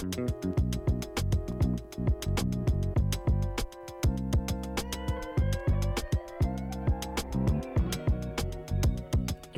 Thank you.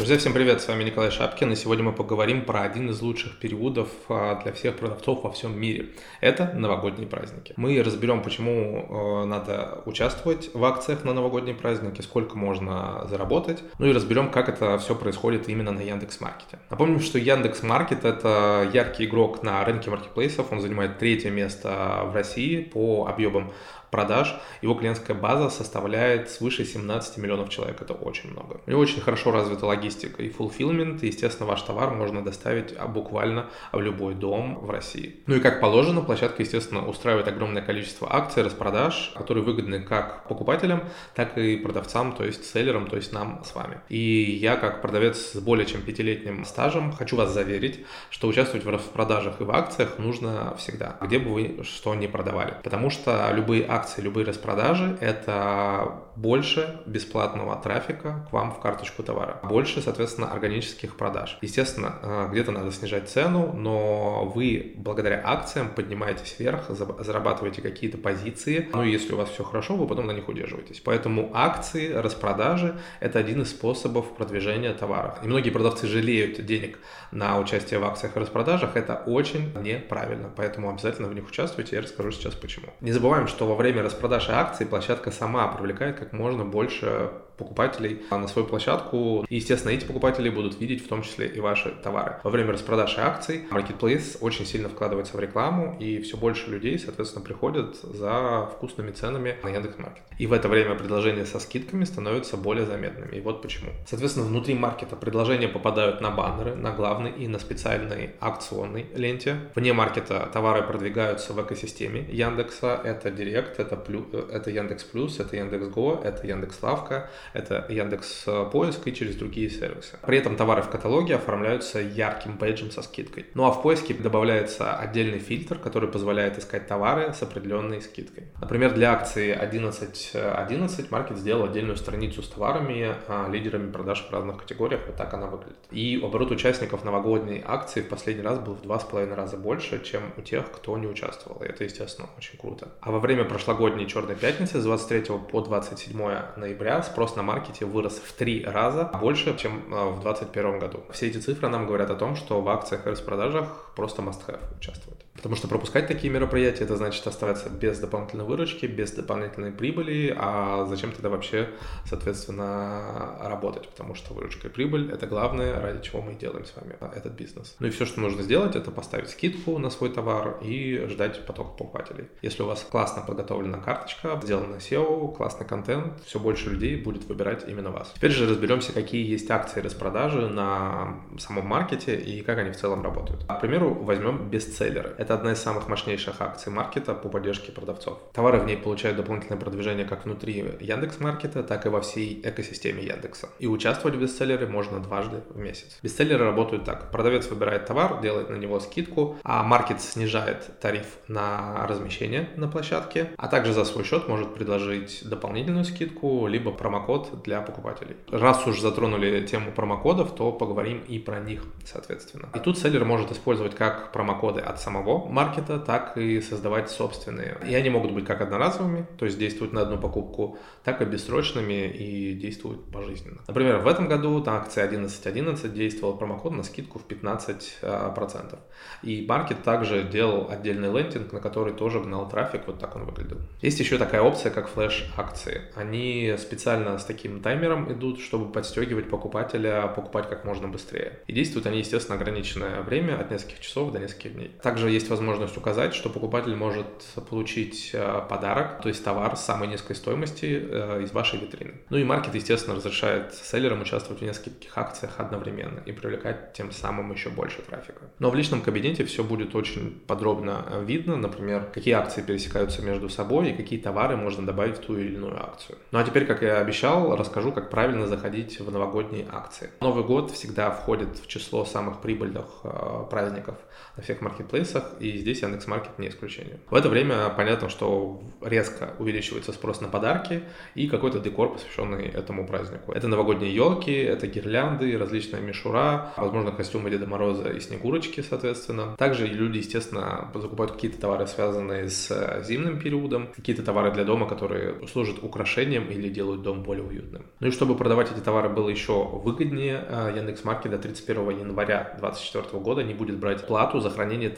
Друзья, всем привет, с вами Николай Шапкин, и сегодня мы поговорим про один из лучших периодов а, для всех продавцов во всем мире. Это новогодние праздники. Мы разберем, почему э, надо участвовать в акциях на новогодние праздники, сколько можно заработать, ну и разберем, как это все происходит именно на Яндекс.Маркете. Напомним, что Яндекс.Маркет — это яркий игрок на рынке маркетплейсов, он занимает третье место в России по объемам продаж, его клиентская база составляет свыше 17 миллионов человек. Это очень много. У него очень хорошо развита логистика и fulfillment. И, естественно, ваш товар можно доставить а, буквально в любой дом в России. Ну и как положено, площадка, естественно, устраивает огромное количество акций, распродаж, которые выгодны как покупателям, так и продавцам, то есть селлерам, то есть нам с вами. И я, как продавец с более чем пятилетним стажем, хочу вас заверить, что участвовать в распродажах и в акциях нужно всегда, где бы вы что ни продавали. Потому что любые акции акции, любые распродажи – это больше бесплатного трафика к вам в карточку товара, больше, соответственно, органических продаж. Естественно, э, где-то надо снижать цену, но вы благодаря акциям поднимаетесь вверх, зарабатываете какие-то позиции, ну и если у вас все хорошо, вы потом на них удерживаетесь. Поэтому акции, распродажи – это один из способов продвижения товаров. И многие продавцы жалеют денег на участие в акциях и распродажах, это очень неправильно, поэтому обязательно в них участвуйте, я расскажу сейчас почему. Не забываем, что во время распродаж и акций площадка сама привлекает как можно больше покупателей на свою площадку. И, естественно, эти покупатели будут видеть в том числе и ваши товары. Во время распродаж и акций Marketplace очень сильно вкладывается в рекламу, и все больше людей, соответственно, приходят за вкусными ценами на Яндекс.Маркет. И в это время предложения со скидками становятся более заметными. И вот почему. Соответственно, внутри маркета предложения попадают на баннеры, на главный и на специальной акционной ленте. Вне маркета товары продвигаются в экосистеме Яндекса. Это Директ, это, плю, это Яндекс Плюс, это Яндекс Го, это Яндекс Лавка, это Яндекс Поиск и через другие сервисы. При этом товары в каталоге оформляются ярким бейджем со скидкой. Ну а в поиске добавляется отдельный фильтр, который позволяет искать товары с определенной скидкой. Например, для акции 11.11 Market сделал отдельную страницу с товарами, а, лидерами продаж в разных категориях. Вот так она выглядит. И оборот участников новогодней акции в последний раз был в два с половиной раза больше, чем у тех, кто не участвовал. И это, естественно, очень круто. А во время прошлогодней Черной пятницы с 23 по 27 ноября спрос на на маркете вырос в три раза больше, чем э, в 2021 году. Все эти цифры нам говорят о том, что в акциях и распродажах просто must-have участвует. Потому что пропускать такие мероприятия, это значит оставаться без дополнительной выручки, без дополнительной прибыли, а зачем тогда вообще, соответственно, работать? Потому что выручка и прибыль — это главное, ради чего мы делаем с вами этот бизнес. Ну и все, что нужно сделать, это поставить скидку на свой товар и ждать потока покупателей. Если у вас классно подготовлена карточка, сделано SEO, классный контент, все больше людей будет выбирать именно вас. Теперь же разберемся, какие есть акции распродажи на самом маркете и как они в целом работают. К примеру, возьмем бестселлеры. Это одна из самых мощнейших акций маркета по поддержке продавцов. Товары в ней получают дополнительное продвижение как внутри Яндекс Маркета, так и во всей экосистеме Яндекса. И участвовать в бестселлере можно дважды в месяц. Бестселлеры работают так. Продавец выбирает товар, делает на него скидку, а маркет снижает тариф на размещение на площадке, а также за свой счет может предложить дополнительную скидку, либо промокод для покупателей. Раз уж затронули тему промокодов, то поговорим и про них, соответственно. И тут селлер может использовать как промокоды от самого маркета, так и создавать собственные. И они могут быть как одноразовыми, то есть действуют на одну покупку, так и бессрочными и действуют пожизненно. Например, в этом году на акции 11.11 11 действовал промокод на скидку в 15%. И маркет также делал отдельный лендинг, на который тоже гнал трафик, вот так он выглядел. Есть еще такая опция, как флеш-акции. Они специально с таким таймером идут, чтобы подстегивать покупателя покупать как можно быстрее. И действуют они, естественно, ограниченное время от нескольких часов до нескольких дней. Также есть возможность указать, что покупатель может получить э, подарок, то есть товар с самой низкой стоимости э, из вашей витрины. Ну и маркет, естественно, разрешает селлерам участвовать в нескольких акциях одновременно и привлекать тем самым еще больше трафика. Но в личном кабинете все будет очень подробно э, видно, например, какие акции пересекаются между собой и какие товары можно добавить в ту или иную акцию. Ну а теперь, как я обещал, расскажу, как правильно заходить в новогодние акции. Новый год всегда входит в число самых прибыльных праздников на всех маркетплейсах, и здесь Яндекс.Маркет не исключение. В это время понятно, что резко увеличивается спрос на подарки и какой-то декор, посвященный этому празднику. Это новогодние елки, это гирлянды, различная мишура, возможно, костюмы Деда Мороза и Снегурочки, соответственно. Также люди, естественно, закупают какие-то товары, связанные с э, зимним периодом, какие-то товары для дома, которые служат украшением или делают дом более уютным. Ну и чтобы продавать эти товары было еще выгоднее, э, Яндекс.Маркет до 31 января 2024 года не будет брать плату за хранение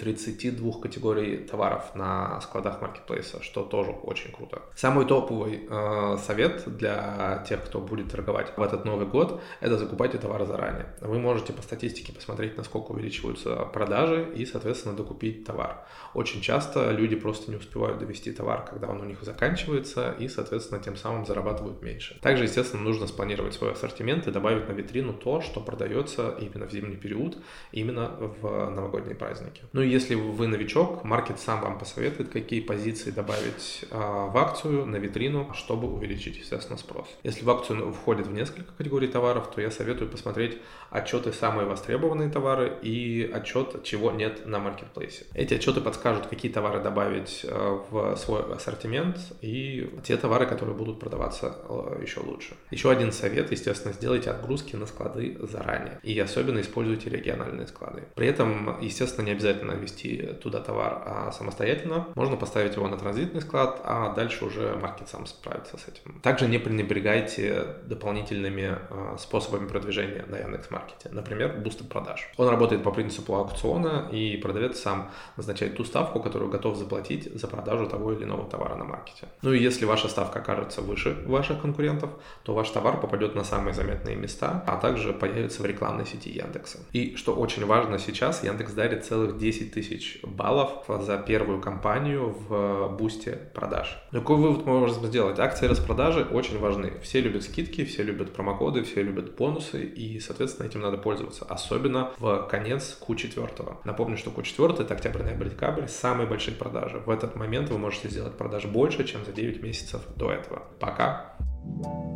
32 категорий товаров на складах маркетплейса, что тоже очень круто. Самый топовый э, совет для тех, кто будет торговать в этот Новый год, это закупайте товары заранее. Вы можете по статистике посмотреть, насколько увеличиваются продажи и, соответственно, докупить товар. Очень часто люди просто не успевают довести товар, когда он у них заканчивается, и, соответственно, тем самым зарабатывают меньше. Также, естественно, нужно спланировать свой ассортимент и добавить на витрину то, что продается именно в зимний период, именно в новогодние праздники. Ну и если вы новичок, маркет сам вам посоветует, какие позиции добавить э, в акцию, на витрину, чтобы увеличить, естественно, спрос. Если в акцию входит в несколько категорий товаров, то я советую посмотреть отчеты самые востребованные товары и отчет, чего нет на маркетплейсе. Эти отчеты подскажут, какие товары добавить э, в свой ассортимент и те товары, которые будут продаваться э, еще лучше. Еще один совет, естественно, сделайте отгрузки на склады заранее. И особенно используйте региональные склады. При этом, естественно, не обязательно вести туда товар а самостоятельно. Можно поставить его на транзитный склад, а дальше уже маркет сам справится с этим. Также не пренебрегайте дополнительными э, способами продвижения на Яндекс.Маркете. Например, бустер продаж. Он работает по принципу аукциона, и продавец сам назначает ту ставку, которую готов заплатить за продажу того или иного товара на маркете. Ну и если ваша ставка окажется выше ваших конкурентов, то ваш товар попадет на самые заметные места, а также появится в рекламной сети Яндекса. И что очень важно сейчас, Яндекс дарит целых 10 баллов за первую кампанию в бусте продаж. Какой вывод мы можем сделать? Акции распродажи очень важны. Все любят скидки, все любят промокоды, все любят бонусы, и, соответственно, этим надо пользоваться, особенно в конец Q4. Напомню, что Q4 это октябрь, ноябрь, декабрь, самые большие продажи. В этот момент вы можете сделать продаж больше, чем за 9 месяцев до этого. Пока! thank you